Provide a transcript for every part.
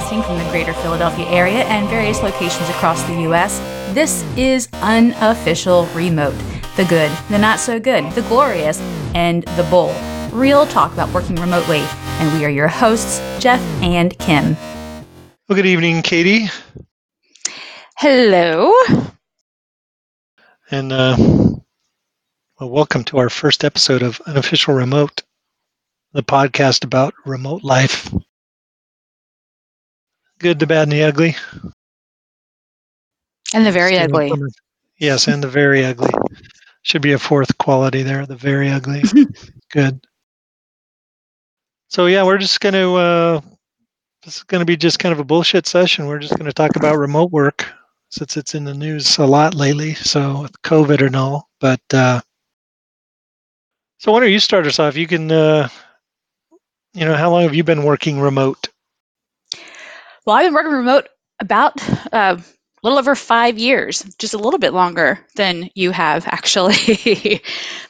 broadcasting from the greater Philadelphia area and various locations across the U.S. This is Unofficial Remote the good, the not so good, the glorious, and the bold. Real talk about working remotely. And we are your hosts, Jeff and Kim. Well, good evening, Katie. Hello. And uh, well, welcome to our first episode of Unofficial Remote, the podcast about remote life. Good, the bad, and the ugly. And the very ugly. Yes, and the very ugly. Should be a fourth quality there, the very ugly. Good. So yeah, we're just going to uh, this is going to be just kind of a bullshit session. We're just going to talk about remote work since it's in the news a lot lately. So with COVID and all, but uh, so why don't you start us off? You can, uh, you know, how long have you been working remote? Well, I've been working remote about uh, a little over five years, just a little bit longer than you have actually.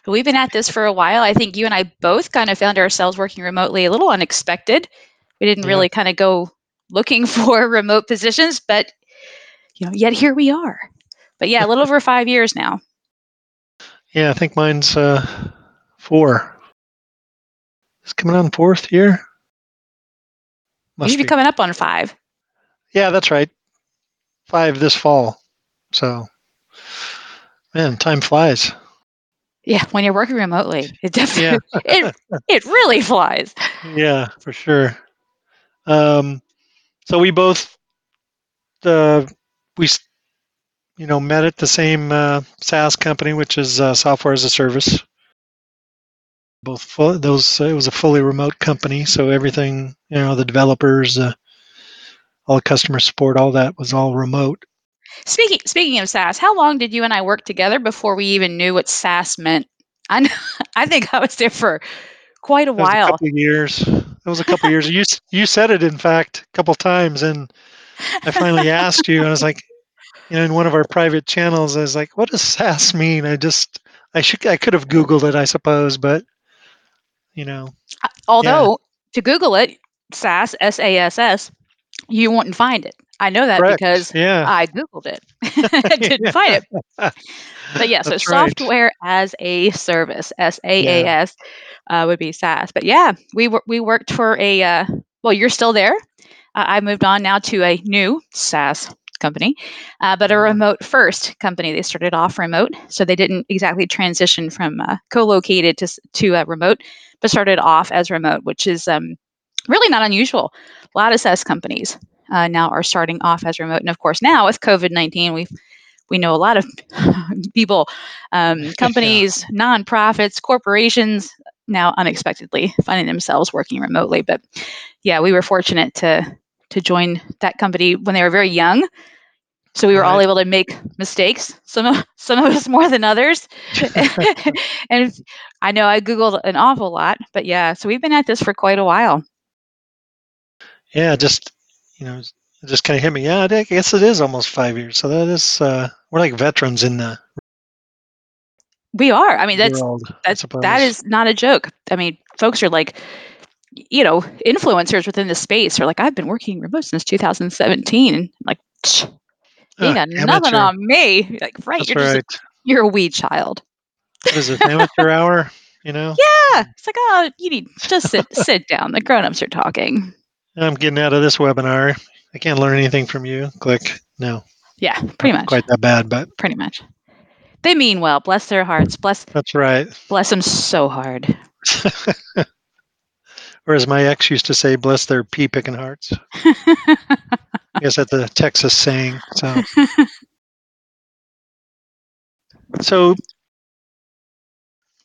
but we've been at this for a while. I think you and I both kind of found ourselves working remotely a little unexpected we didn't yeah. really kind of go looking for remote positions, but you know, yet here we are. But yeah, a little over five years now. Yeah, I think mine's uh, four. It's coming on fourth year. Must be. be coming up on five. Yeah, that's right. Five this fall. So, man, time flies. Yeah, when you're working remotely, it definitely yeah. it it really flies. Yeah, for sure. Um, so we both uh, we you know met at the same uh, SaaS company, which is uh, software as a service. Both full, those it was a fully remote company, so everything you know the developers, uh, all the customer support, all that was all remote. Speaking speaking of SaaS, how long did you and I work together before we even knew what SaaS meant? I know, I think I was there for quite a while. A couple years. It was a couple years. You you said it in fact a couple times, and I finally asked you, and I was like, you know, in one of our private channels, I was like, "What does SaaS mean?" I just I should I could have Googled it, I suppose, but you know. Uh, although yeah. to Google it, SaaS S A S S, you wouldn't find it. I know that Correct. because yeah. I Googled it. I didn't yeah. find it. But yeah, so software right. as a service, S A A S, uh, would be SaaS. But yeah, we we worked for a uh, well, you're still there. Uh, I moved on now to a new SaaS company, uh, but a mm-hmm. remote first company. They started off remote, so they didn't exactly transition from uh, co-located to to a remote, but started off as remote, which is um, really not unusual. A lot of SaaS companies uh, now are starting off as remote. And of course, now with COVID 19, we we know a lot of people, um, companies, yeah. nonprofits, corporations now unexpectedly finding themselves working remotely. But yeah, we were fortunate to to join that company when they were very young. So we were right. all able to make mistakes. Some of some of us more than others. and I know I googled an awful lot, but yeah, so we've been at this for quite a while. Yeah, just you know, just kind of hit me. Yeah, I guess it is almost five years. So that is, uh, we're like veterans in the. We are. I mean, that's world, that's that is not a joke. I mean, folks are like, you know, influencers within the space are like, I've been working remote since 2017, and like, you uh, got nothing on me. Like, right? That's you're right. just a, you're a wee child. What is it? Amateur hour? You know? Yeah. It's like, oh, you need just sit sit down. The grown-ups are talking. I'm getting out of this webinar. I can't learn anything from you. Click. No. Yeah, pretty Not much. Quite that bad, but pretty much. They mean well. Bless their hearts. Bless. That's right. Bless them so hard. or as my ex used to say, bless their pea picking hearts. I guess that's a Texas saying. So. so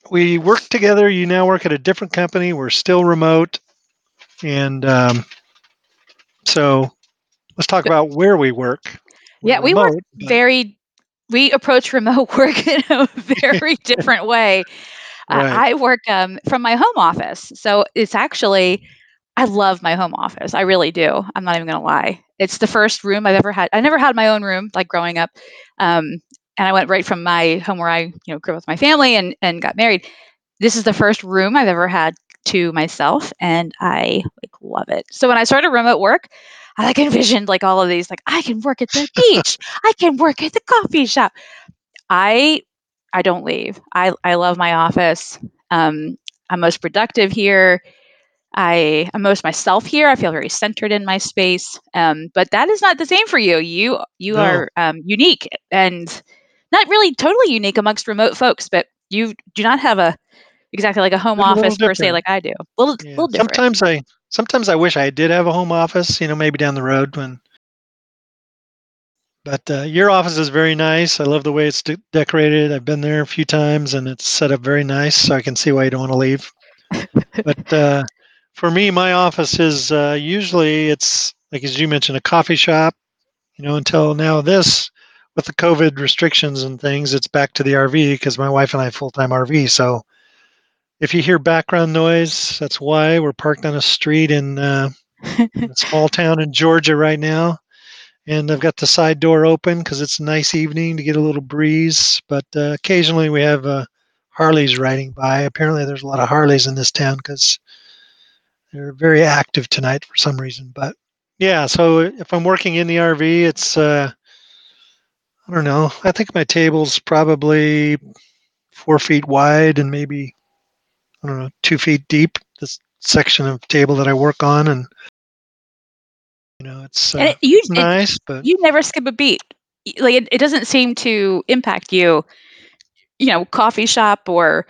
we work together. You now work at a different company. We're still remote. And um, so let's talk about where we work. We're yeah, we remote, work very, we approach remote work in a very different way. Right. Uh, I work um, from my home office. So it's actually, I love my home office. I really do. I'm not even going to lie. It's the first room I've ever had. I never had my own room like growing up. Um, and I went right from my home where I, you know, grew up with my family and, and got married. This is the first room I've ever had to myself and I like love it. So when I started remote work, I like envisioned like all of these, like I can work at the beach, I can work at the coffee shop. I I don't leave. I I love my office. Um, I'm most productive here. I am most myself here. I feel very centered in my space. Um, but that is not the same for you. You you no. are um, unique and not really totally unique amongst remote folks, but you do not have a exactly like a home a office per se like I do. A little, yeah. little different. Sometimes I sometimes I wish I did have a home office. You know, maybe down the road when. But uh, your office is very nice. I love the way it's de- decorated. I've been there a few times, and it's set up very nice. So I can see why you don't want to leave. but uh, for me, my office is uh, usually it's like as you mentioned, a coffee shop. You know, until now, this with the COVID restrictions and things, it's back to the RV because my wife and I have full time RV. So if you hear background noise, that's why we're parked on a street in, uh, in a small town in Georgia right now. And I've got the side door open because it's a nice evening to get a little breeze. But uh, occasionally we have uh, Harleys riding by. Apparently, there's a lot of Harleys in this town because they're very active tonight for some reason. But yeah, so if I'm working in the RV, it's uh, I don't know. I think my table's probably four feet wide and maybe I don't know two feet deep. This section of table that I work on, and you know, it's, uh, you, it's nice, it, but you never skip a beat. Like it, it doesn't seem to impact you. You know, coffee shop or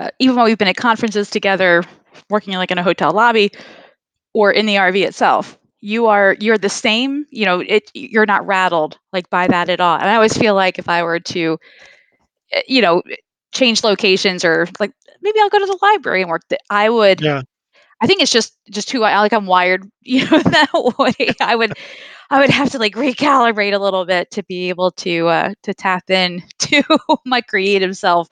uh, even while we've been at conferences together, working like in a hotel lobby or in the RV itself you are you're the same you know it you're not rattled like by that at all and i always feel like if i were to eh, you know change locations or like maybe i'll go to the library and work that i would yeah. I think it's just just who i like i'm wired you know that way. I would i would have to like recalibrate a little bit to be able to uh to tap in to my creative self.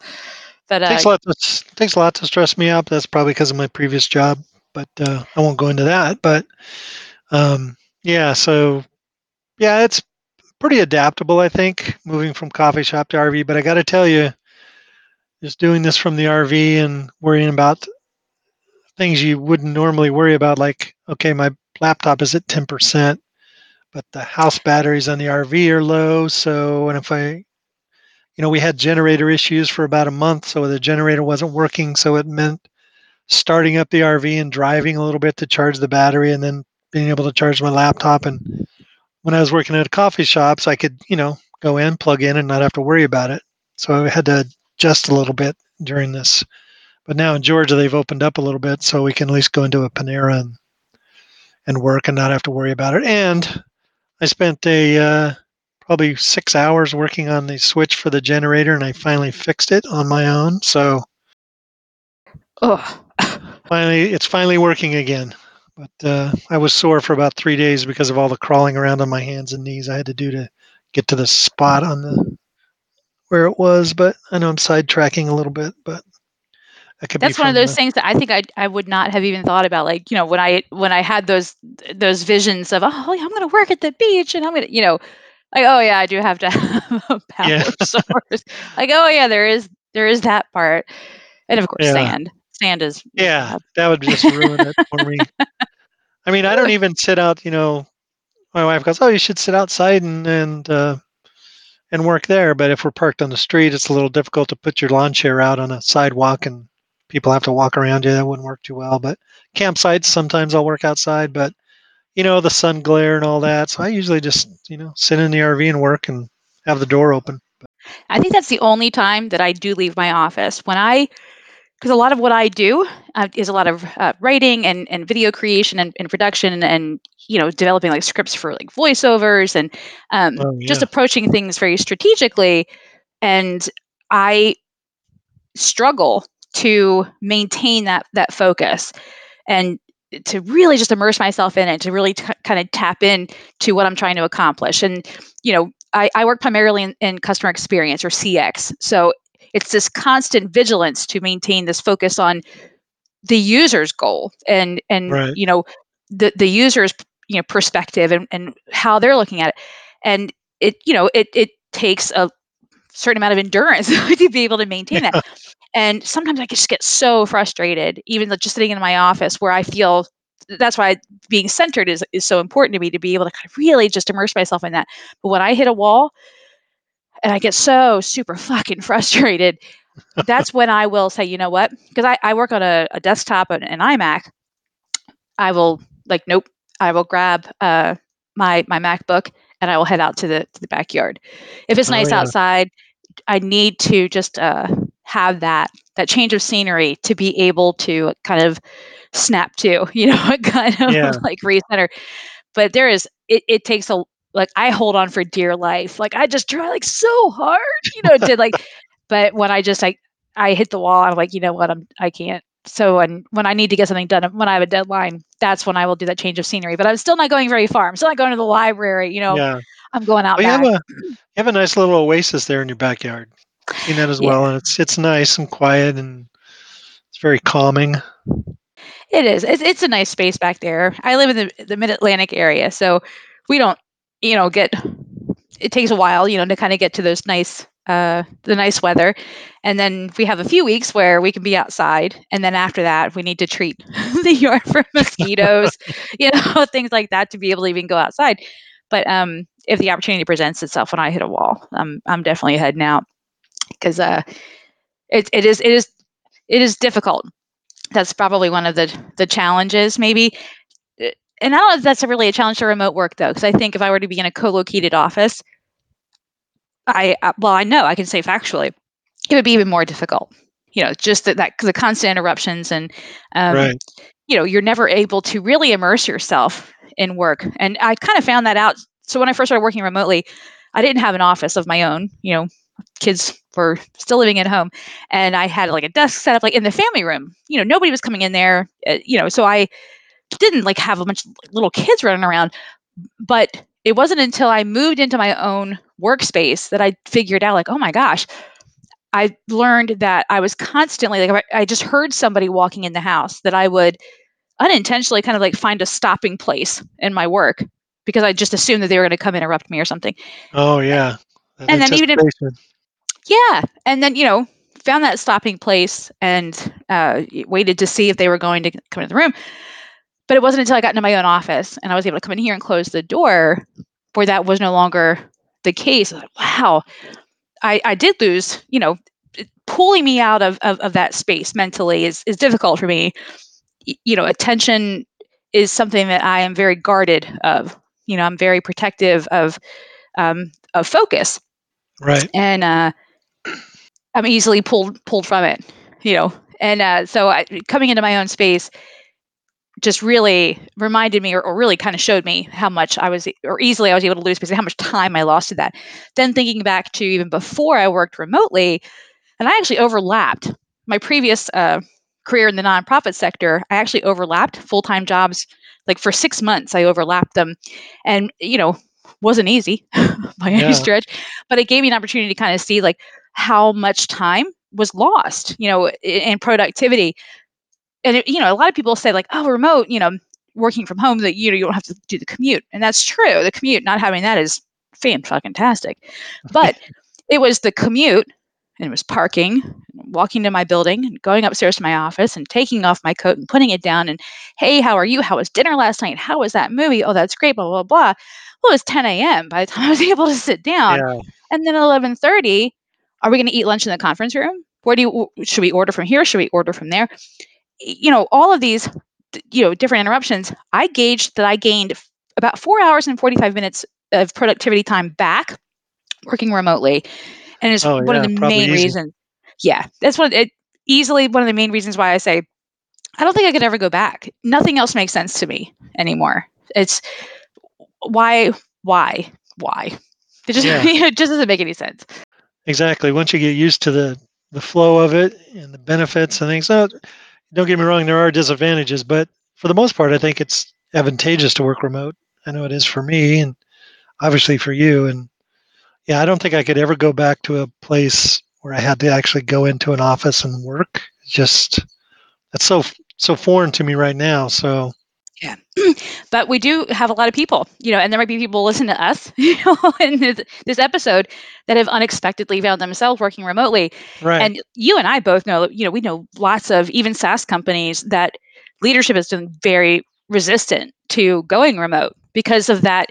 But uh, takes a lot to, takes a lot to stress me out. That's probably because of my previous job but uh, i won't go into that but um, yeah, so yeah, it's pretty adaptable, I think, moving from coffee shop to RV. But I got to tell you, just doing this from the RV and worrying about things you wouldn't normally worry about, like, okay, my laptop is at 10%, but the house batteries on the RV are low. So, and if I, you know, we had generator issues for about a month, so the generator wasn't working. So it meant starting up the RV and driving a little bit to charge the battery and then being able to charge my laptop. And when I was working at a coffee shops, I could, you know, go in, plug in, and not have to worry about it. So I had to adjust a little bit during this. But now in Georgia, they've opened up a little bit, so we can at least go into a Panera and and work and not have to worry about it. And I spent a uh, probably six hours working on the switch for the generator, and I finally fixed it on my own. So, oh, finally, it's finally working again. But uh, I was sore for about three days because of all the crawling around on my hands and knees I had to do to get to the spot on the where it was. But I know I'm sidetracking a little bit, but that's one of those the, things that I think I I would not have even thought about. Like you know when I when I had those those visions of oh yeah, I'm going to work at the beach and I'm going to you know like oh yeah I do have to have a power yeah. source. like oh yeah there is there is that part, and of course yeah. sand sand is yeah that would just ruin it for me i mean i don't even sit out you know my wife goes oh you should sit outside and and uh, and work there but if we're parked on the street it's a little difficult to put your lawn chair out on a sidewalk and people have to walk around you. That wouldn't work too well but campsites sometimes i'll work outside but you know the sun glare and all that. So i usually just you know sit in the rv and work and have the door open. I think that's the only time that I do leave my office. When I because a lot of what I do uh, is a lot of uh, writing and, and video creation and, and, production and you know developing like scripts for like voiceovers and um, oh, yeah. just approaching things very strategically. And I struggle to maintain that that focus and to really just immerse myself in it to really t- kind of tap in to what I'm trying to accomplish. And you know, I, I work primarily in, in customer experience or CX. So it's this constant vigilance to maintain this focus on the user's goal and and right. you know the the user's you know perspective and, and how they're looking at it and it you know it it takes a certain amount of endurance to be able to maintain that and sometimes i just get so frustrated even just sitting in my office where i feel that's why being centered is is so important to me to be able to kind of really just immerse myself in that. But when I hit a wall and I get so super fucking frustrated, that's when I will say, you know what? Because I, I work on a, a desktop and an iMac. I will like, nope. I will grab uh, my my MacBook and I will head out to the to the backyard. If it's oh, nice yeah. outside, I need to just uh, have that that change of scenery to be able to kind of snap to, you know, kind of yeah. like recenter. But there is it, it takes a like I hold on for dear life. Like I just try like so hard, you know, to like but when I just like I hit the wall, I'm like, you know what, I'm I can't. So when when I need to get something done, when I have a deadline, that's when I will do that change of scenery. But I'm still not going very far. I'm still not going to the library. You know, yeah. I'm going out. Well, you, have a, you have a nice little oasis there in your backyard. Seen that as yeah. well, and it's it's nice and quiet and it's very calming. It is. It's, it's a nice space back there. I live in the the Mid Atlantic area, so we don't, you know, get. It takes a while, you know, to kind of get to those nice uh, the nice weather. And then we have a few weeks where we can be outside. And then after that, we need to treat the yard for mosquitoes, you know, things like that to be able to even go outside. But um, if the opportunity presents itself when I hit a wall, I'm, I'm definitely heading out because uh, it, it is, it is, it is difficult. That's probably one of the, the challenges maybe. And I don't know if that's really a challenge to remote work though, because I think if I were to be in a co-located office, I uh, well, I know I can say factually, it would be even more difficult. You know, just that that the constant interruptions and um, right. you know you're never able to really immerse yourself in work. And I kind of found that out. So when I first started working remotely, I didn't have an office of my own. You know, kids were still living at home, and I had like a desk set up like in the family room. You know, nobody was coming in there. Uh, you know, so I didn't like have a bunch of little kids running around, but it wasn't until I moved into my own workspace that I figured out, like, oh my gosh, I learned that I was constantly like, I just heard somebody walking in the house that I would unintentionally kind of like find a stopping place in my work because I just assumed that they were going to come interrupt me or something. Oh, yeah. That and then even if, yeah. And then, you know, found that stopping place and uh, waited to see if they were going to come into the room. But it wasn't until I got into my own office and I was able to come in here and close the door where that was no longer the case. Like, wow, I, I did lose, you know, pulling me out of, of, of that space mentally is, is difficult for me. you know, attention is something that I am very guarded of. You know, I'm very protective of um, of focus. Right. And uh, I'm easily pulled pulled from it. You know, and uh, so I, coming into my own space just really reminded me or, or really kind of showed me how much I was or easily I was able to lose because how much time I lost to that. Then thinking back to even before I worked remotely, and I actually overlapped my previous uh, career in the nonprofit sector. I actually overlapped full time jobs like for six months. I overlapped them, and you know wasn't easy by yeah. any stretch, but it gave me an opportunity to kind of see like how much time was lost, you know, in, in productivity and it, you know, a lot of people say like, oh, remote, you know, working from home that you know you don't have to do the commute, and that's true. The commute, not having that is fan fucking tastic, but it was the commute and it was parking, walking to my building, and going upstairs to my office, and taking off my coat and putting it down. And hey, how are you? How was dinner last night? How was that movie? Oh, that's great. Blah blah blah. Well, it was 10 a.m. by the time I was able to sit down, yeah. and then 11:30. Are we going to eat lunch in the conference room? Where do you should we order from here? Should we order from there? You know, all of these, you know, different interruptions, I gauged that I gained about four hours and 45 minutes of productivity time back working remotely. And it's oh, one yeah, of the main easy. reasons. Yeah, that's what it easily one of the main reasons why I say I don't think I could ever go back. Nothing else makes sense to me anymore. It's why, why, why? It just yeah. it just doesn't make any sense. Exactly. Once you get used to the the flow of it and the benefits and things, so don't get me wrong, there are disadvantages, but for the most part, I think it's advantageous to work remote. I know it is for me and obviously for you. And yeah, I don't think I could ever go back to a place where I had to actually go into an office and work. It's just that's so so foreign to me right now. So yeah, but we do have a lot of people, you know, and there might be people listen to us, you know, in this, this episode that have unexpectedly found themselves working remotely. Right. And you and I both know, you know, we know lots of even SaaS companies that leadership has been very resistant to going remote because of that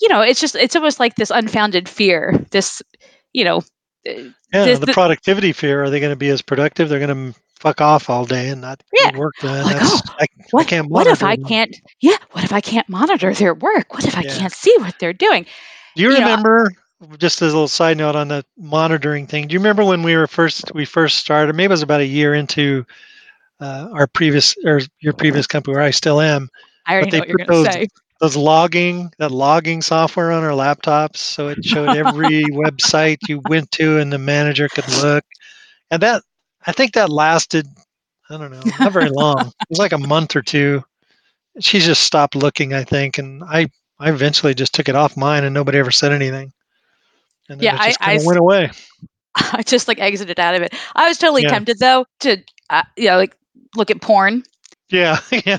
you know it's just it's almost like this unfounded fear this you know uh, yeah this, the productivity fear are they going to be as productive they're going to fuck off all day and not yeah. work then like, oh, I, what, I can't what if i them. can't yeah what if i can't monitor their work what if i yeah. can't see what they're doing do you, you remember know, just as a little side note on the monitoring thing do you remember when we were first we first started maybe it was about a year into uh, our previous or your previous company where i still am I already know what you're going to say those logging that logging software on our laptops so it showed every website you went to and the manager could look and that i think that lasted i don't know not very long it was like a month or two she just stopped looking i think and i i eventually just took it off mine and nobody ever said anything and yeah, it just I, I went away i just like exited out of it i was totally yeah. tempted though to uh, you know like look at porn yeah, yeah.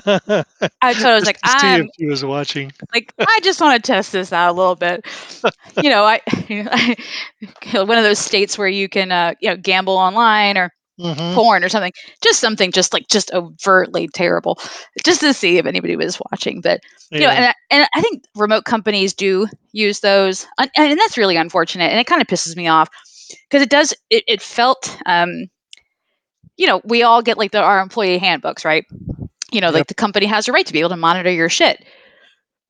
I so I was like, I'm. He was watching. Like, I just want to test this out a little bit. you know, I, you know, one of those states where you can, uh, you know, gamble online or mm-hmm. porn or something. Just something, just like just overtly terrible, just to see if anybody was watching. But you know, and and I think remote companies do use those, and, and that's really unfortunate, and it kind of pisses me off because it does. It, it felt. Um, you know, we all get like the, our employee handbooks, right? you know, yep. like the company has a right to be able to monitor your shit.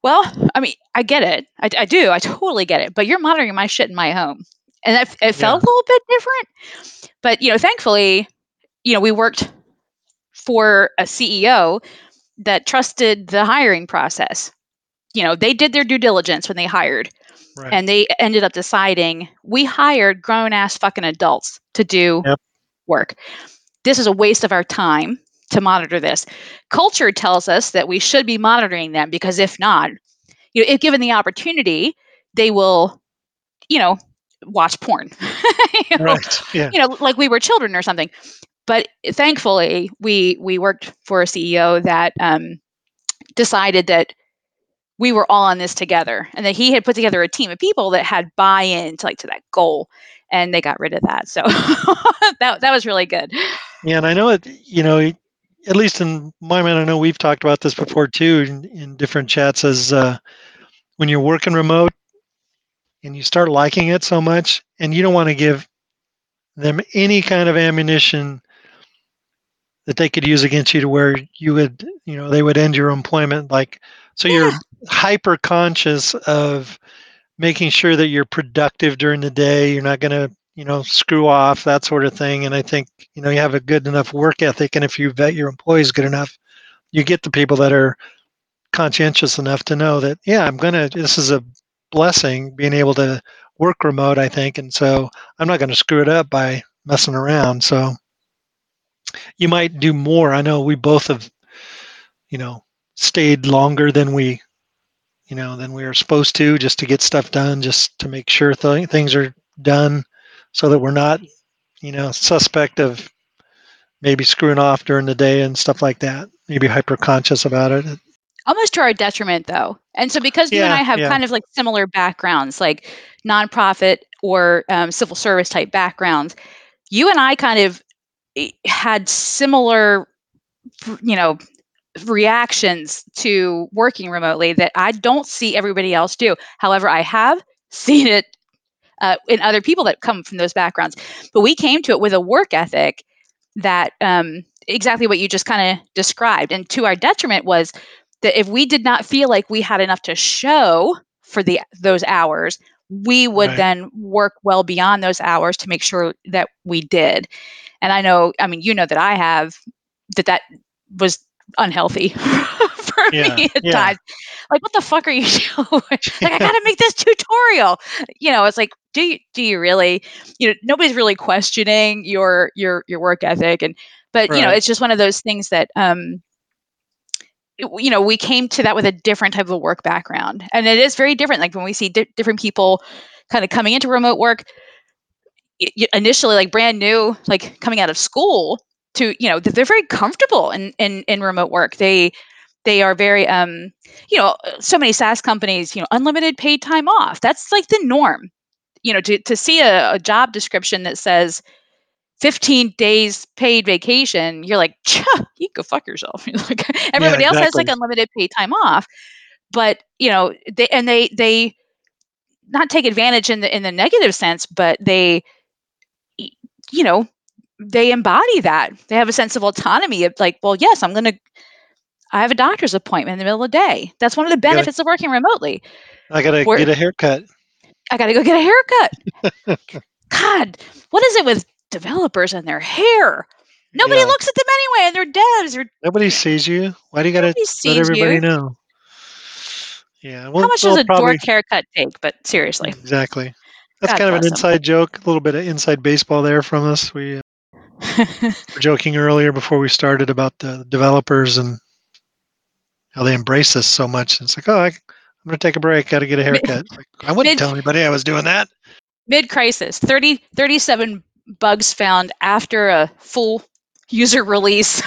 Well, I mean, I get it. I, I do. I totally get it. But you're monitoring my shit in my home. And it, it felt yeah. a little bit different. But, you know, thankfully, you know, we worked for a CEO that trusted the hiring process. You know, they did their due diligence when they hired. Right. And they ended up deciding we hired grown ass fucking adults to do yep. work. This is a waste of our time to monitor this. Culture tells us that we should be monitoring them because if not, you know, if given the opportunity, they will, you know, watch porn. you, know, right. yeah. you know, like we were children or something. But thankfully, we we worked for a CEO that um, decided that we were all on this together, and that he had put together a team of people that had buy-in to like to that goal, and they got rid of that. So that that was really good. Yeah, and I know it. You know, at least in my mind, I know we've talked about this before too in, in different chats. As uh, when you're working remote and you start liking it so much, and you don't want to give them any kind of ammunition that they could use against you to where you would, you know, they would end your employment. Like, so yeah. you're hyper conscious of making sure that you're productive during the day. You're not going to you know, screw off, that sort of thing. And I think, you know, you have a good enough work ethic. And if you vet your employees good enough, you get the people that are conscientious enough to know that, yeah, I'm going to, this is a blessing being able to work remote, I think. And so I'm not going to screw it up by messing around. So you might do more. I know we both have, you know, stayed longer than we, you know, than we were supposed to just to get stuff done, just to make sure th- things are done so that we're not, you know, suspect of maybe screwing off during the day and stuff like that. Maybe hyper conscious about it. Almost to our detriment, though. And so, because yeah, you and I have yeah. kind of like similar backgrounds, like nonprofit or um, civil service type backgrounds, you and I kind of eh, had similar, you know, reactions to working remotely that I don't see everybody else do. However, I have seen it uh, and other people that come from those backgrounds. But we came to it with a work ethic that um, exactly what you just kind of described. And to our detriment was that if we did not feel like we had enough to show for the those hours, we would right. then work well beyond those hours to make sure that we did. And I know, I mean, you know that I have that that was unhealthy for yeah, me at yeah. times. Like, what the fuck are you doing? like, I gotta make this tutorial. You know, it's like, do you do you really? You know, nobody's really questioning your your your work ethic, and but right. you know, it's just one of those things that um you know we came to that with a different type of work background. And it is very different like when we see di- different people kind of coming into remote work initially like brand new like coming out of school to you know they're very comfortable in in, in remote work. They they are very um you know so many saas companies you know unlimited paid time off. That's like the norm. You know to, to see a, a job description that says 15 days paid vacation, you're like, chuck, you go fuck yourself. like, everybody yeah, else has like unlimited paid time off. But, you know, they, and they, they, not take advantage in the in the negative sense, but they, you know, they embody that. They have a sense of autonomy of like, well, yes, I'm going to. I have a doctor's appointment in the middle of the day. That's one of the benefits gotta, of working remotely. I got to get a haircut. I got to go get a haircut. God, what is it with developers and their hair? Nobody yeah. looks at them anyway, and they're devs. Or nobody sees you. Why do you got to let everybody you. know? Yeah. Well, How much does a probably, dork haircut take? But seriously. Exactly. That's God kind of an inside them. joke, a little bit of inside baseball there from us. We uh, were joking earlier before we started about the developers and how they embrace us so much. It's like, oh, I, am going to take a break. Got to get a haircut. Like, I wouldn't mid, tell anybody I was doing that. Mid crisis, 30, 37 bugs found after a full user release.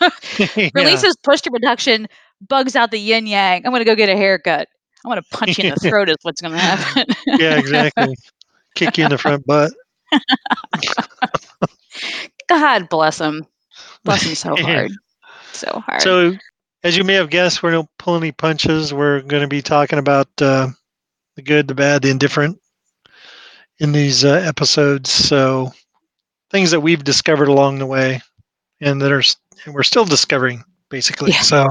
yeah. Releases push to production bugs out the yin yang. I'm going to go get a haircut. I'm going to punch you in the throat is what's going to happen. yeah, exactly. Kick you in the front butt. God bless him. Bless him so hard. So hard. So, as you may have guessed, we're not pulling any punches. We're going to be talking about uh, the good, the bad, the indifferent in these uh, episodes. So, things that we've discovered along the way and that are and we're still discovering, basically. Yeah. So,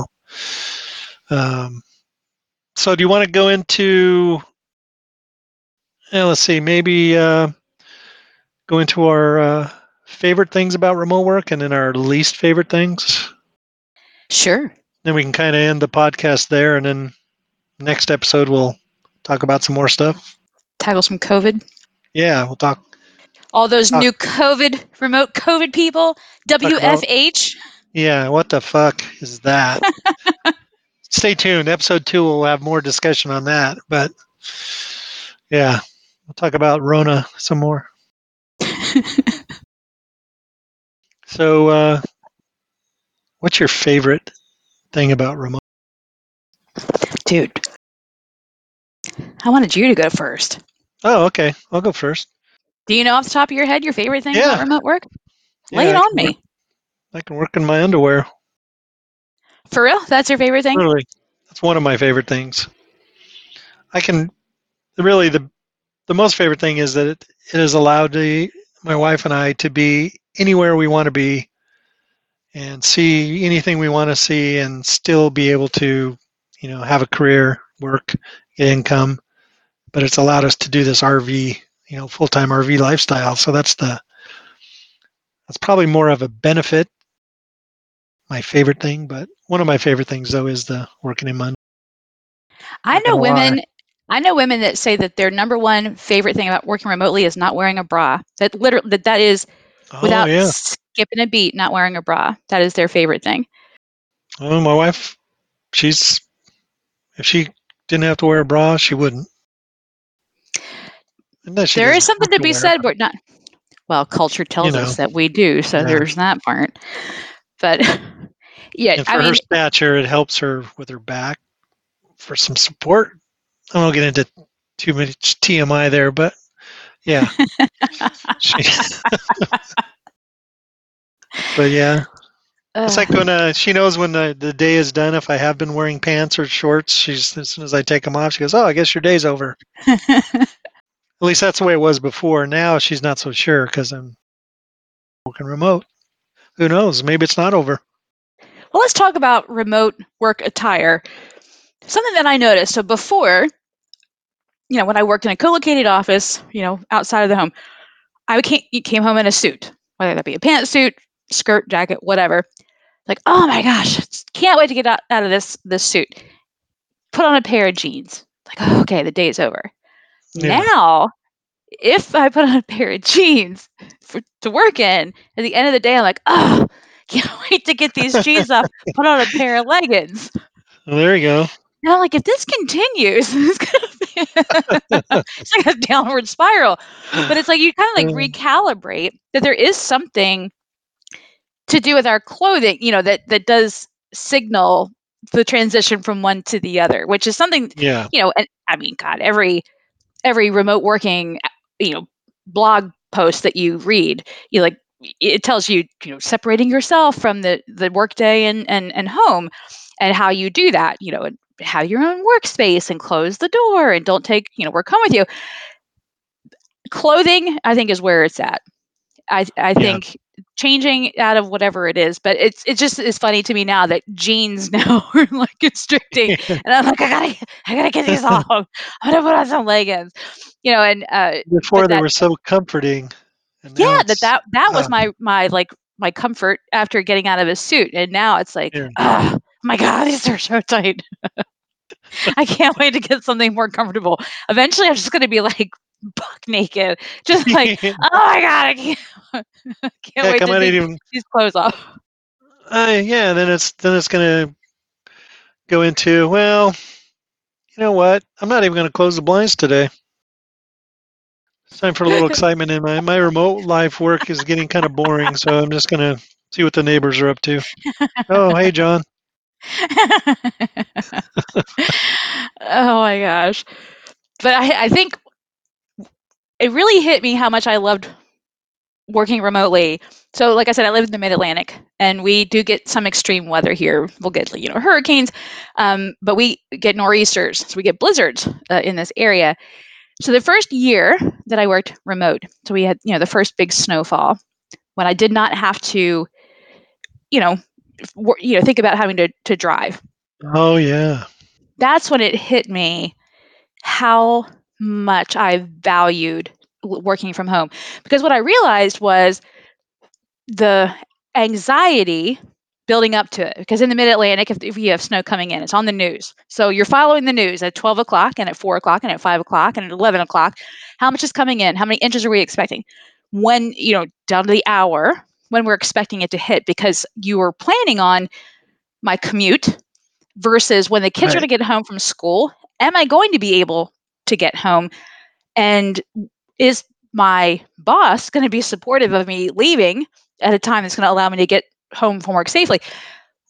um, so do you want to go into? Yeah, let's see. Maybe uh, go into our uh, favorite things about remote work, and then our least favorite things. Sure. Then we can kind of end the podcast there, and then next episode we'll talk about some more stuff. Tackle some COVID. Yeah, we'll talk. All those talk. new COVID, remote COVID people. WFH. Yeah, what the fuck is that? Stay tuned. Episode two will have more discussion on that. But yeah, we'll talk about Rona some more. so, uh, what's your favorite thing about remote? Dude, I wanted you to go first. Oh, okay. I'll go first. Do you know off the top of your head your favorite thing yeah. about remote work? Lay yeah, it on me. I can work in my underwear. For real? That's your favorite thing? Really. That's one of my favorite things. I can really the the most favorite thing is that it, it has allowed the, my wife and I to be anywhere we want to be and see anything we want to see and still be able to, you know, have a career, work, get income. But it's allowed us to do this RV, you know, full-time RV lifestyle. So that's the that's probably more of a benefit my favorite thing, but one of my favorite things though is the working in Monday. I know women. I know women that say that their number one favorite thing about working remotely is not wearing a bra. That literally that that is oh, without yeah. skipping a beat, not wearing a bra. That is their favorite thing. Oh, my wife, she's if she didn't have to wear a bra, she wouldn't. There is something to be said, but not. Well, culture tells you know, us that we do, so yeah. there's that part. But yeah, and for I mean, her stature, it helps her with her back for some support. I won't get into too much TMI there, but yeah. but yeah. It's like when uh, she knows when the, the day is done. If I have been wearing pants or shorts, she's as soon as I take them off, she goes, "Oh, I guess your day's over." At least that's the way it was before. Now she's not so sure because I'm working remote. Who knows? Maybe it's not over. Well, let's talk about remote work attire. Something that I noticed. So before, you know, when I worked in a co-located office, you know, outside of the home, I came, came home in a suit, whether that be a pantsuit, skirt, jacket, whatever. Like, oh my gosh, can't wait to get out, out of this this suit. Put on a pair of jeans. Like, oh, okay, the day's over. Yeah. Now if I put on a pair of jeans for, to work in, at the end of the day, I'm like, oh, can't wait to get these jeans off, put on a pair of leggings. Well, there you go. Now, like, if this continues, it's gonna be it's like a downward spiral. But it's like you kind of like recalibrate that there is something to do with our clothing, you know, that that does signal the transition from one to the other, which is something, yeah, you know, and I mean, God, every every remote working you know blog post that you read you like it tells you, you know, separating yourself from the the workday and and and home, and how you do that. You know, and have your own workspace and close the door and don't take you know work home with you. Clothing, I think, is where it's at. I I think changing out of whatever it is, but it's it just is funny to me now that jeans now are like constricting, and I'm like, I gotta I gotta get these off. I'm gonna put on some leggings, you know. And uh, before they that, were so comforting. Yeah, that that that was uh, my my like my comfort after getting out of a suit, and now it's like, yeah. oh my god, these are so tight. I can't wait to get something more comfortable. Eventually, I'm just gonna be like buck naked, just like, oh my god, I can't, I can't Heck, wait to take even, these clothes off. Uh, yeah, then it's then it's gonna go into well, you know what? I'm not even gonna close the blinds today. It's time for a little excitement in my my remote life work is getting kind of boring, so I'm just gonna see what the neighbors are up to. Oh, hey, John. oh my gosh. But I, I think it really hit me how much I loved working remotely. So, like I said, I live in the Mid Atlantic, and we do get some extreme weather here. We'll get you know hurricanes, um, but we get nor'easters, so we get blizzards uh, in this area. So the first year that I worked remote, so we had you know the first big snowfall when I did not have to, you know, you know think about having to to drive. Oh yeah. That's when it hit me how much I valued working from home. Because what I realized was the anxiety building up to it. Because in the mid-atlantic if, if you have snow coming in it's on the news. So you're following the news at 12 o'clock and at 4 o'clock and at 5 o'clock and at 11 o'clock. How much is coming in? How many inches are we expecting? When you know down to the hour when we're expecting it to hit because you were planning on my commute versus when the kids right. are going to get home from school am i going to be able to get home and is my boss going to be supportive of me leaving at a time that's going to allow me to get home from work safely.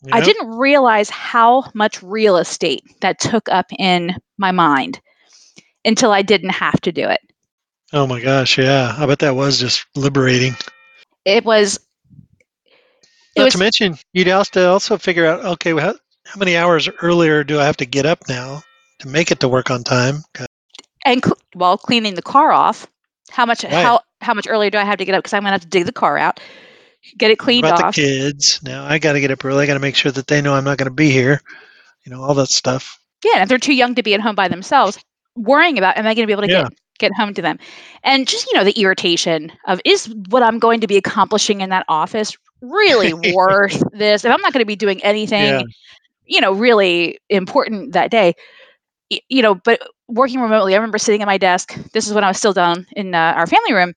Yep. I didn't realize how much real estate that took up in my mind until I didn't have to do it. Oh my gosh, yeah. I bet that was just liberating. It was. It Not was, to mention, you'd have to also figure out okay, how, how many hours earlier do I have to get up now to make it to work on time? And cl- while cleaning the car off, how much right. how how much earlier do I have to get up because I'm going to have to dig the car out get it cleaned about off. the kids. Now I got to get up early. I got to make sure that they know I'm not going to be here. You know all that stuff. Yeah, if they're too young to be at home by themselves, worrying about am I going to be able to yeah. get get home to them, and just you know the irritation of is what I'm going to be accomplishing in that office really worth this? If I'm not going to be doing anything, yeah. you know, really important that day, you know, but working remotely, I remember sitting at my desk. This is when I was still down in uh, our family room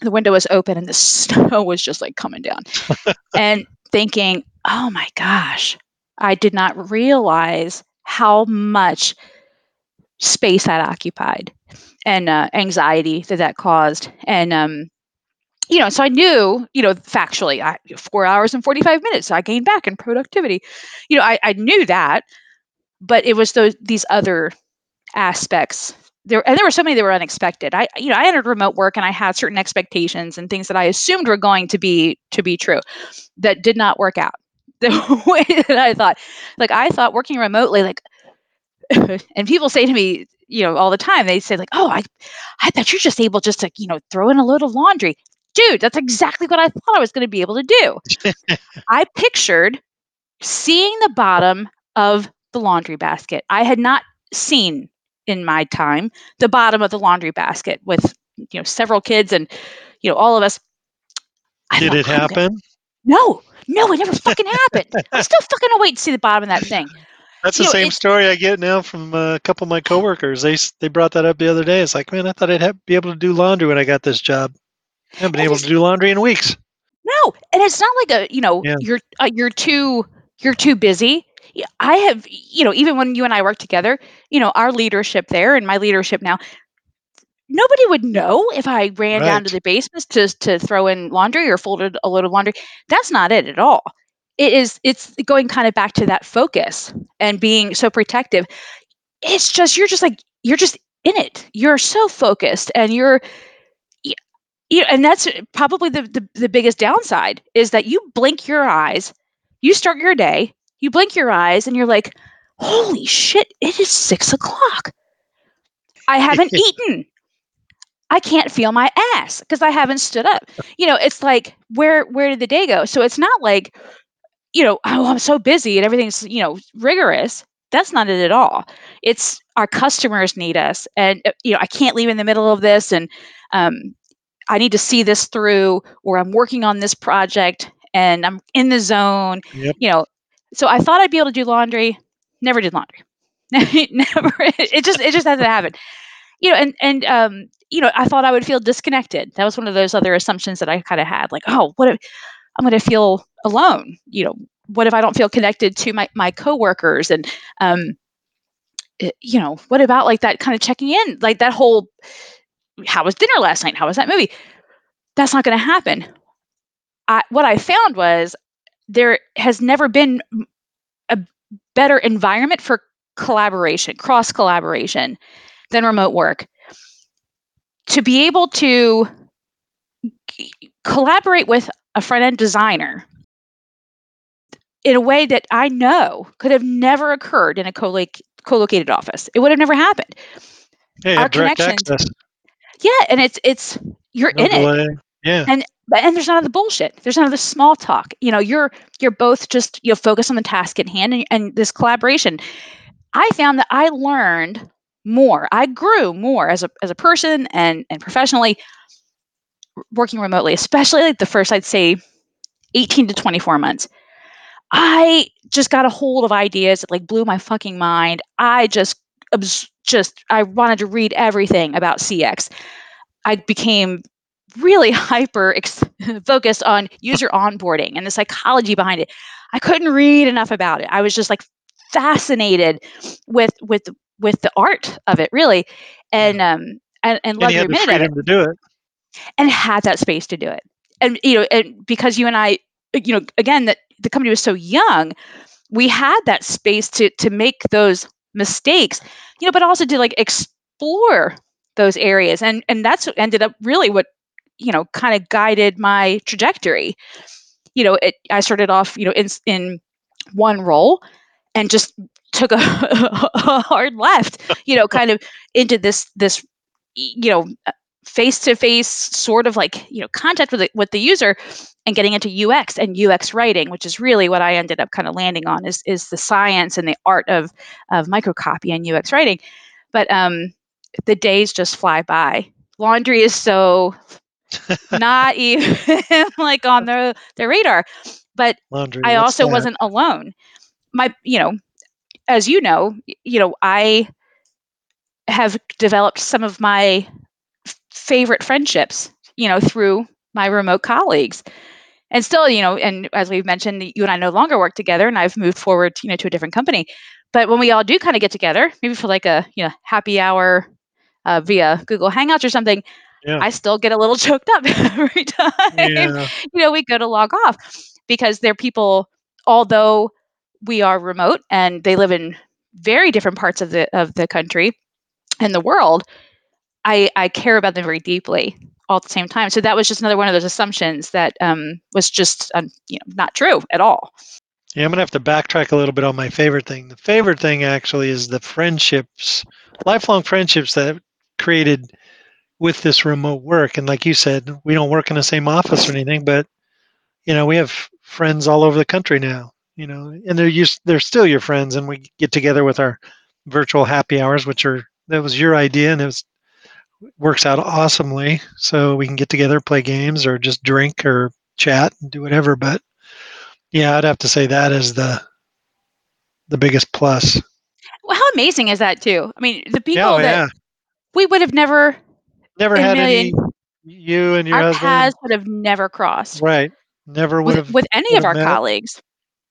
the window was open and the snow was just like coming down and thinking oh my gosh i did not realize how much space that occupied and uh, anxiety that that caused and um, you know so i knew you know factually I, four hours and 45 minutes i gained back in productivity you know i, I knew that but it was those these other aspects there and there were so many that were unexpected. I you know I entered remote work and I had certain expectations and things that I assumed were going to be to be true that did not work out the way that I thought. Like I thought working remotely like and people say to me you know all the time they say like oh I I thought you're just able just to you know throw in a load of laundry. Dude, that's exactly what I thought I was going to be able to do. I pictured seeing the bottom of the laundry basket. I had not seen in my time the bottom of the laundry basket with you know several kids and you know all of us. I did it happen? No no it never fucking happened. I'm still fucking wait to see the bottom of that thing. That's you the know, same story i get now from a couple of my coworkers. They they brought that up the other day. It's like man i thought i'd have, be able to do laundry when i got this job. I haven't been able to do laundry in weeks. No and it's not like a you know yeah. you're uh, you're too you're too busy I have, you know, even when you and I work together, you know, our leadership there and my leadership now, nobody would know if I ran right. down to the basement to to throw in laundry or folded a load of laundry. That's not it at all. It is it's going kind of back to that focus and being so protective. It's just you're just like you're just in it. You're so focused and you're you know, and that's probably the, the the biggest downside is that you blink your eyes, you start your day, you blink your eyes, and you're like, "Holy shit! It is six o'clock. I haven't eaten. I can't feel my ass because I haven't stood up." You know, it's like where where did the day go? So it's not like, you know, oh, I'm so busy and everything's you know rigorous. That's not it at all. It's our customers need us, and uh, you know, I can't leave in the middle of this, and um, I need to see this through, or I'm working on this project and I'm in the zone. Yep. You know, so I thought I'd be able to do laundry. Never did laundry. Never. It just it just hasn't happened. You know, and and um, you know, I thought I would feel disconnected. That was one of those other assumptions that I kind of had. Like, oh, what if I'm going to feel alone? You know, what if I don't feel connected to my my coworkers and um, it, eh, you know, what about like that kind of checking in, like that whole how was dinner last night? How was that movie? That's not going to happen. I, what I found was there has never been a better environment for collaboration, cross collaboration than remote work. To be able to collaborate with a front end designer in a way that I know could have never occurred in a co located office. It would have never happened. Yeah, Our connections, access. Yeah, and it's it's you're no in delay. it. Yeah. And and there's none of the bullshit. There's none of the small talk. You know, you're you're both just you know focus on the task at hand and, and this collaboration. I found that I learned more. I grew more as a as a person and and professionally working remotely, especially like the first I'd say 18 to 24 months. I just got a hold of ideas that like blew my fucking mind. I just just I wanted to read everything about CX. I became really hyper ex- focused on user onboarding and the psychology behind it. I couldn't read enough about it. I was just like fascinated with with with the art of it, really, and um and, and loved every minute of it. To do it, and had that space to do it. And you know, and because you and I, you know, again, that the company was so young, we had that space to to make those mistakes you know but also to like explore those areas and and that's ended up really what you know kind of guided my trajectory you know it i started off you know in in one role and just took a, a hard left you know kind of into this this you know face to face sort of like you know contact with the, with the user and getting into UX and UX writing, which is really what I ended up kind of landing on is is the science and the art of of microcopy and UX writing. But um, the days just fly by. Laundry is so not even like on their the radar. But Laundry, I also that? wasn't alone. My, you know, as you know, you know, I have developed some of my favorite friendships, you know, through my remote colleagues. And still, you know, and as we've mentioned, you and I no longer work together and I've moved forward, you know, to a different company. But when we all do kind of get together, maybe for like a, you know, happy hour uh, via Google Hangouts or something, yeah. I still get a little choked up every time. Yeah. You know, we go to log off because they're people, although we are remote and they live in very different parts of the of the country and the world, I, I care about them very deeply all at the same time. So that was just another one of those assumptions that um, was just um, you know not true at all. Yeah, I'm gonna have to backtrack a little bit on my favorite thing. The favorite thing actually is the friendships, lifelong friendships that created with this remote work. And like you said, we don't work in the same office or anything, but you know we have friends all over the country now. You know, and they're used, they're still your friends, and we get together with our virtual happy hours, which are that was your idea, and it was works out awesomely. So we can get together, play games, or just drink or chat and do whatever. But yeah, I'd have to say that is the the biggest plus. Well, how amazing is that too? I mean, the oh, people oh, that yeah. we would have never never had any you and your our husband paths would have never crossed. Right. Never would with, have with any of our colleagues.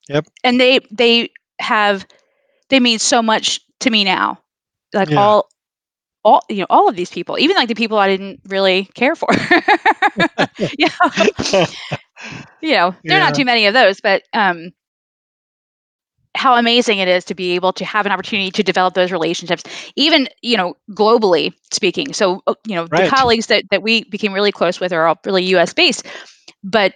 Yep. And they they have they mean so much to me now. Like yeah. all all you know all of these people even like the people i didn't really care for you know, you know there are not too many of those but um how amazing it is to be able to have an opportunity to develop those relationships, even you know globally speaking. So uh, you know right. the colleagues that that we became really close with are all really U.S. based, but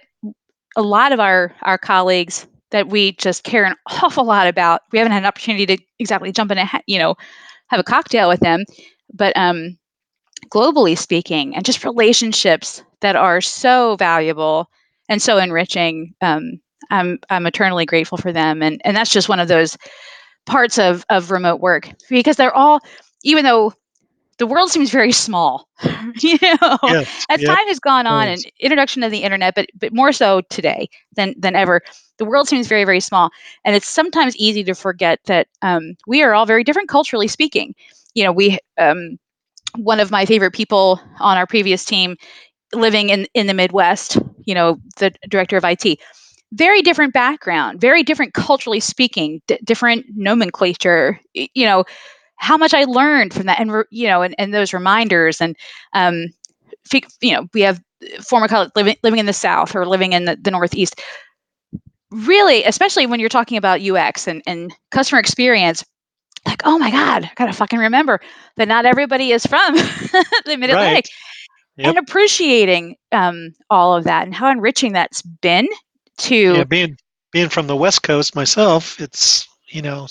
a lot of our our colleagues that we just care an awful lot about. We haven't had an opportunity to exactly jump in and ha- you know have a cocktail with them, but um, globally speaking, and just relationships that are so valuable and so enriching. Um, I'm I'm eternally grateful for them, and and that's just one of those parts of of remote work because they're all, even though the world seems very small, you know, yes, as yep, time has gone on and introduction of the internet, but but more so today than than ever, the world seems very very small, and it's sometimes easy to forget that um, we are all very different culturally speaking. You know, we um, one of my favorite people on our previous team living in in the Midwest, you know, the director of IT. Very different background, very different culturally speaking, d- different nomenclature. You know, how much I learned from that, and you know, and, and those reminders, and um, you know, we have former colleagues living living in the South or living in the, the Northeast. Really, especially when you're talking about UX and, and customer experience, like, oh my God, I gotta fucking remember that not everybody is from the Mid Atlantic. Right. Yep. And appreciating um, all of that and how enriching that's been to yeah, being being from the West Coast myself, it's you know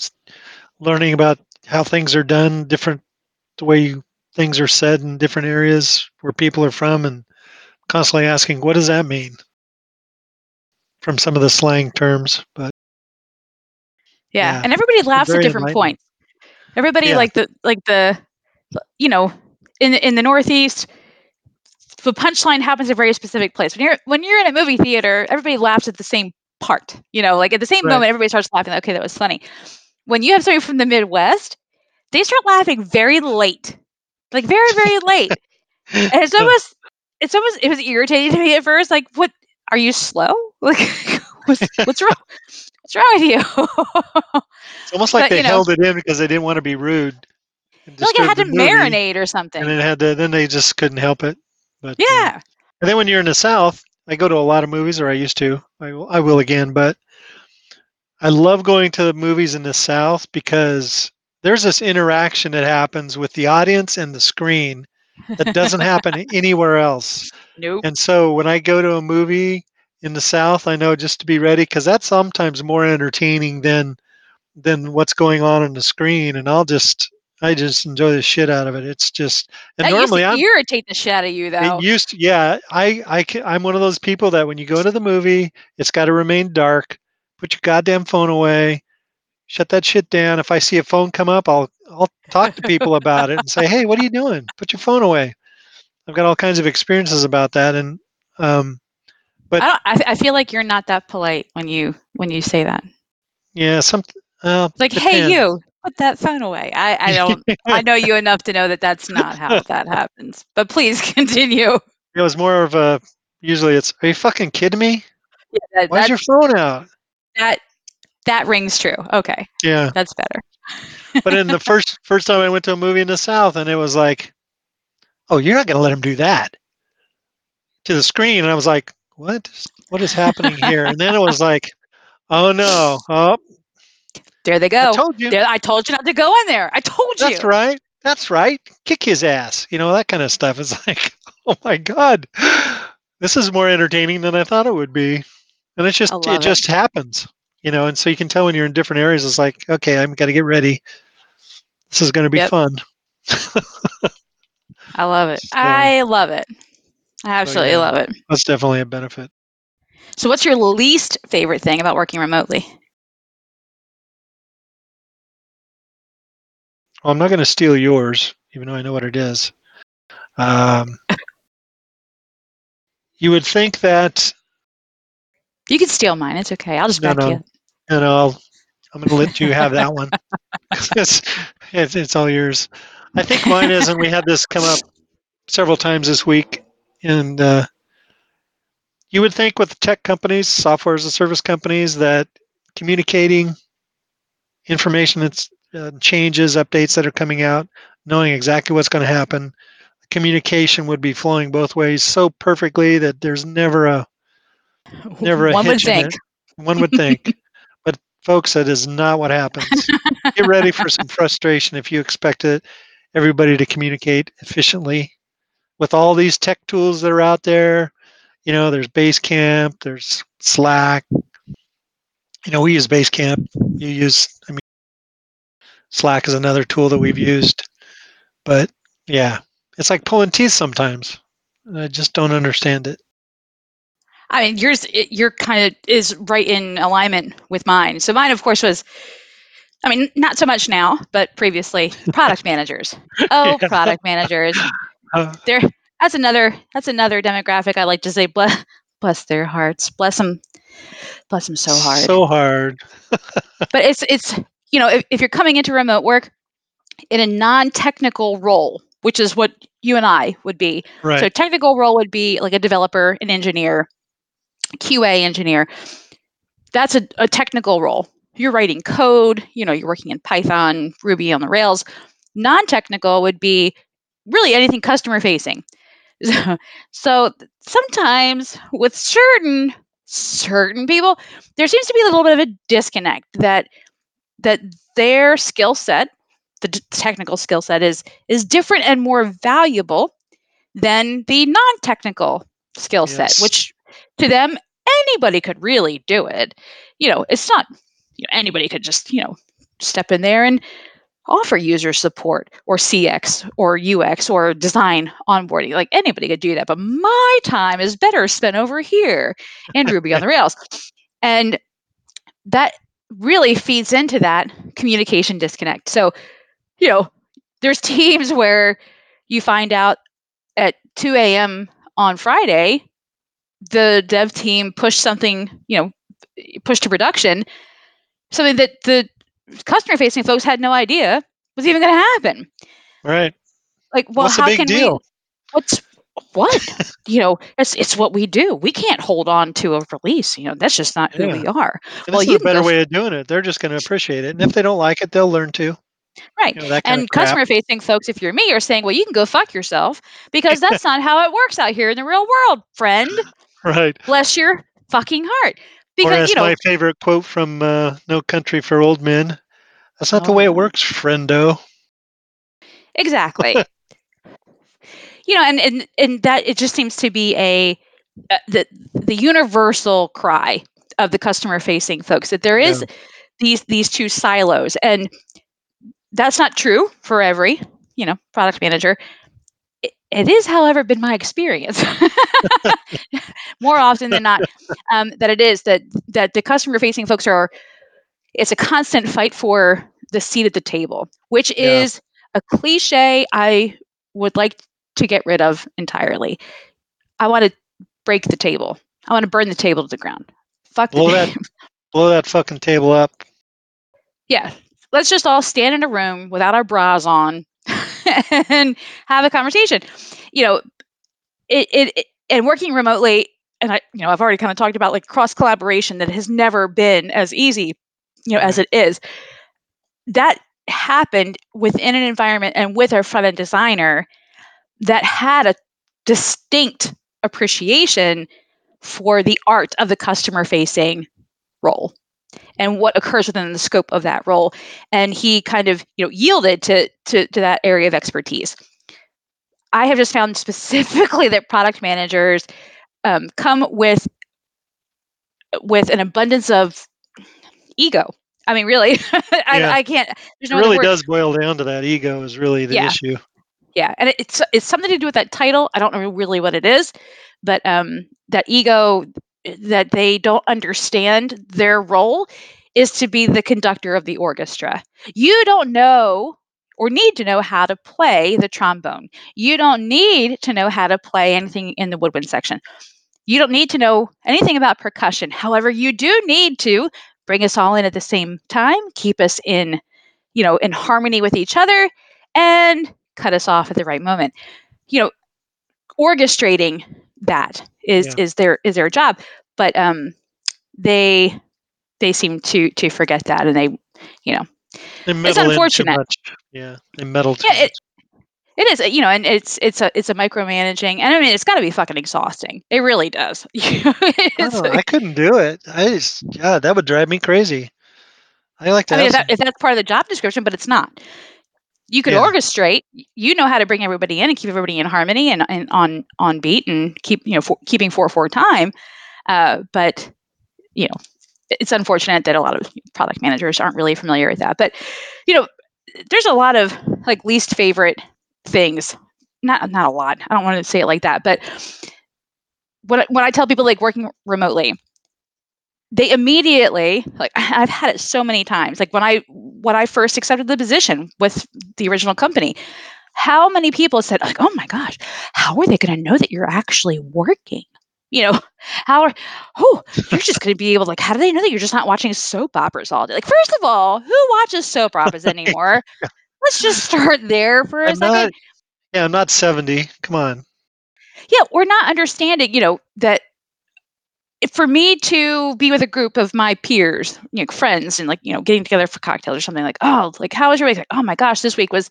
learning about how things are done, different the way you, things are said in different areas where people are from, and constantly asking, what does that mean? From some of the slang terms, but yeah, yeah and everybody laughs at different points. Everybody yeah. like the like the you know in in the Northeast, the punchline happens at a very specific place. When you're when you're in a movie theater, everybody laughs at the same part. You know, like at the same right. moment, everybody starts laughing. Okay, that was funny. When you have somebody from the Midwest, they start laughing very late, like very very late, and it's almost it's almost it was irritating to me at first. Like, what are you slow? Like, what's, what's wrong? What's wrong with you? it's almost like but, they held know, it in because they didn't want to be rude. Like it had to movie, marinate or something. And it had to. Then they just couldn't help it. But uh, yeah. Uh, and then when you're in the South, I go to a lot of movies, or I used to. I will, I will again, but I love going to the movies in the South because there's this interaction that happens with the audience and the screen that doesn't happen anywhere else. Nope. And so when I go to a movie in the South, I know just to be ready because that's sometimes more entertaining than than what's going on on the screen. And I'll just I just enjoy the shit out of it. It's just and that normally I irritate the shit out of you though. It used to, yeah. I I can, I'm one of those people that when you go to the movie, it's got to remain dark. Put your goddamn phone away. Shut that shit down. If I see a phone come up, I'll I'll talk to people about it and say, hey, what are you doing? Put your phone away. I've got all kinds of experiences about that, and um, but I, I, I feel like you're not that polite when you when you say that. Yeah, some uh, like, depends. hey, you, put that phone away. I, I don't. I know you enough to know that that's not how that happens. But please continue. It was more of a. Usually, it's. Are you fucking kidding me? Yeah, that, Why's your phone out? That that rings true. Okay. Yeah, that's better. but in the first first time I went to a movie in the South, and it was like, oh, you're not going to let him do that to the screen, and I was like, what? What is happening here? And then it was like, oh no, oh, there they go. I told you. There, I told you not to go in there. I told you. That's right. That's right. Kick his ass. You know, that kind of stuff. It's like, oh my God. This is more entertaining than I thought it would be. And it's just it, it just happens. You know, and so you can tell when you're in different areas, it's like, okay, I'm gotta get ready. This is gonna be yep. fun. I love it. So, I love it. I absolutely so yeah, love it. That's definitely a benefit. So what's your least favorite thing about working remotely? Well, I'm not going to steal yours, even though I know what it is. Um, you would think that. You can steal mine. It's okay. I'll just no, back no, you. No, no, I'll, I'm going to let you have that one. it's, it's, it's all yours. I think mine is, and we had this come up several times this week, and uh, you would think with tech companies, software as a service companies, that communicating information that's uh, changes, updates that are coming out, knowing exactly what's going to happen. Communication would be flowing both ways so perfectly that there's never a never a one would think. One would think, but Folks, that is not what happens. Get ready for some frustration if you expect it, everybody to communicate efficiently with all these tech tools that are out there. You know, there's Basecamp, there's Slack. You know, we use Basecamp. You use, I mean, Slack is another tool that we've used. But yeah, it's like pulling teeth sometimes. I just don't understand it. I mean, yours, your kind of is right in alignment with mine. So mine, of course, was, I mean, not so much now, but previously, product managers. Oh, yeah. product managers. Uh, there, that's another, that's another demographic I like to say. Bless, bless their hearts. Bless them, bless them so hard. So hard. but it's, it's, you know, if, if you're coming into remote work in a non-technical role, which is what you and I would be. Right. So technical role would be like a developer, an engineer, QA engineer. That's a, a technical role. You're writing code, you know, you're working in Python, Ruby on the Rails. Non-technical would be really anything customer facing. so sometimes with certain certain people, there seems to be a little bit of a disconnect that that their skill set the technical skill set is is different and more valuable than the non-technical skill set yes. which to them anybody could really do it you know it's not you know, anybody could just you know step in there and offer user support or cx or ux or design onboarding like anybody could do that but my time is better spent over here in ruby on the rails and that really feeds into that communication disconnect so you know, there's teams where you find out at 2 a.m. on Friday, the dev team pushed something, you know, pushed to production, something that the customer facing folks had no idea was even going to happen. Right. Like, well, what's how can deal? we? What's what? you know, it's it's what we do. We can't hold on to a release. You know, that's just not yeah. who we are. And well, is a better way of doing it. They're just going to appreciate it, and if they don't like it, they'll learn to. Right. You know, and customer facing folks, if you're me, are saying, well, you can go fuck yourself because that's not how it works out here in the real world, friend. Right. Bless your fucking heart. Because, you know, my favorite quote from uh, No Country for Old Men that's not oh. the way it oh. works, friendo. Exactly. You know, and, and, and that it just seems to be a, uh, the, the universal cry of the customer facing folks that there is yeah. these these two silos and that's not true for every, you know, product manager. It, it is, however, been my experience more often than not um, that it is that that the customer facing folks are. It's a constant fight for the seat at the table, which yeah. is a cliche I would like to get rid of entirely. I want to break the table. I want to burn the table to the ground. Fuck blow that, blow that fucking table up. Yeah, let's just all stand in a room without our bras on and have a conversation. You know, it, it, it and working remotely, and I, you know, I've already kind of talked about like cross collaboration that has never been as easy, you know, as it is. That happened within an environment and with our front end designer that had a distinct appreciation for the art of the customer facing role and what occurs within the scope of that role. And he kind of, you know, yielded to, to, to that area of expertise. I have just found specifically that product managers um, come with with an abundance of ego. I mean, really, I, yeah. I, can't. There's no it really does boil down to that. Ego is really the yeah. issue. Yeah, and it's it's something to do with that title. I don't know really what it is, but um, that ego that they don't understand their role is to be the conductor of the orchestra. You don't know or need to know how to play the trombone. You don't need to know how to play anything in the woodwind section. You don't need to know anything about percussion. However, you do need to bring us all in at the same time, keep us in, you know, in harmony with each other and cut us off at the right moment. You know, orchestrating that is yeah. is their is their job but um they they seem to to forget that and they you know it's unfortunate yeah they meddle yeah, it, it is you know and it's it's a it's a micromanaging and i mean it's got to be fucking exhausting it really does I, I couldn't do it i just yeah that would drive me crazy I like that. I mean, if, that, if, that's part of the job description, but it's not. You could yeah. orchestrate. You know how to bring everybody in and keep everybody in harmony and, and on on beat and keep you know for, keeping four four time. Uh, but you know, it's unfortunate that a lot of product managers aren't really familiar with that. But you know, there's a lot of like least favorite things. Not not a lot. I don't want to say it like that, but when when I tell people like working remotely, they immediately like I've had it so many times. Like when I when I first accepted the position with the original company, how many people said like, "Oh my gosh, how are they going to know that you're actually working?" You know, how are, oh, you're just going to be able to, like, how do they know that you're just not watching soap operas all day? Like, first of all, who watches soap operas anymore? Let's just start there for a I'm second. Not, yeah, I'm not 70. Come on. Yeah, we're not understanding, you know, that for me to be with a group of my peers, you know, friends, and like, you know, getting together for cocktails or something like, oh, like, how was your week? Like, oh my gosh, this week was,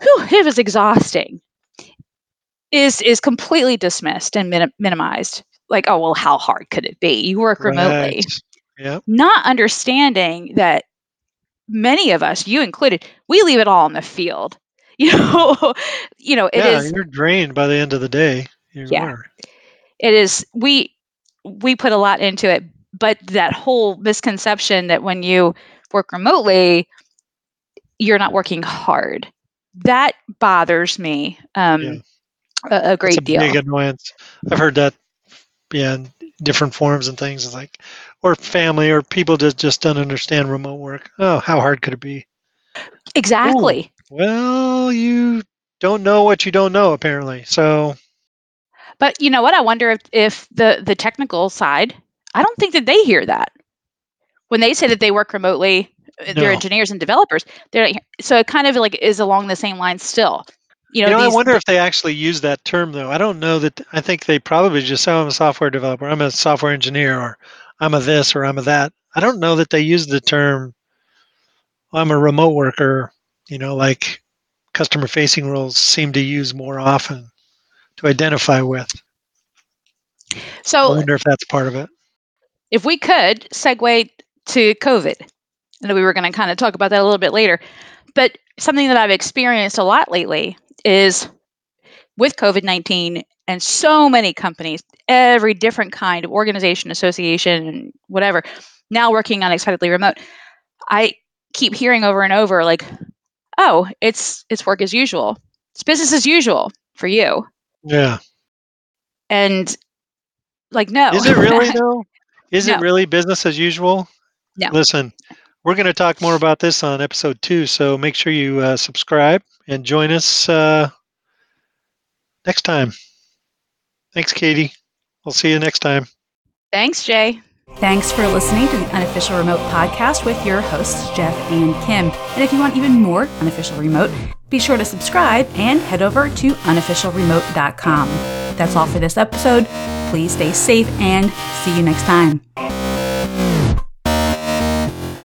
whew, it was exhausting is is completely dismissed and minim- minimized. Like, oh well, how hard could it be? You work remotely. Right. Yep. Not understanding that many of us, you included, we leave it all in the field. You know, you know, it yeah, is, You're drained by the end of the day. You yeah. Are. It is. We we put a lot into it, but that whole misconception that when you work remotely, you're not working hard. That bothers me. Um, yeah a, a great a deal. Big annoyance. I've heard that, yeah, in different forms and things. It's like, or family, or people just just don't understand remote work. Oh, how hard could it be? Exactly. Ooh, well, you don't know what you don't know, apparently. So. But you know what? I wonder if if the the technical side. I don't think that they hear that when they say that they work remotely. Uh, no. They're engineers and developers. They're so it kind of like is along the same lines still you know, you know these, I wonder if they actually use that term though. I don't know that. I think they probably just say, oh, "I'm a software developer. I'm a software engineer, or I'm a this, or I'm a that." I don't know that they use the term. I'm a remote worker. You know, like customer-facing roles seem to use more often to identify with. So I wonder if that's part of it. If we could segue to COVID, and we were going to kind of talk about that a little bit later, but something that I've experienced a lot lately is with COVID 19 and so many companies, every different kind of organization, association, whatever, now working unexpectedly remote. I keep hearing over and over like, oh, it's it's work as usual. It's business as usual for you. Yeah. And like no. Is it really though? Is no. it really business as usual? No. Listen, we're going to talk more about this on episode two, so make sure you uh, subscribe and join us uh, next time. Thanks, Katie. We'll see you next time. Thanks, Jay. Thanks for listening to the Unofficial Remote podcast with your hosts, Jeff and Kim. And if you want even more Unofficial Remote, be sure to subscribe and head over to unofficialremote.com. That's all for this episode. Please stay safe and see you next time.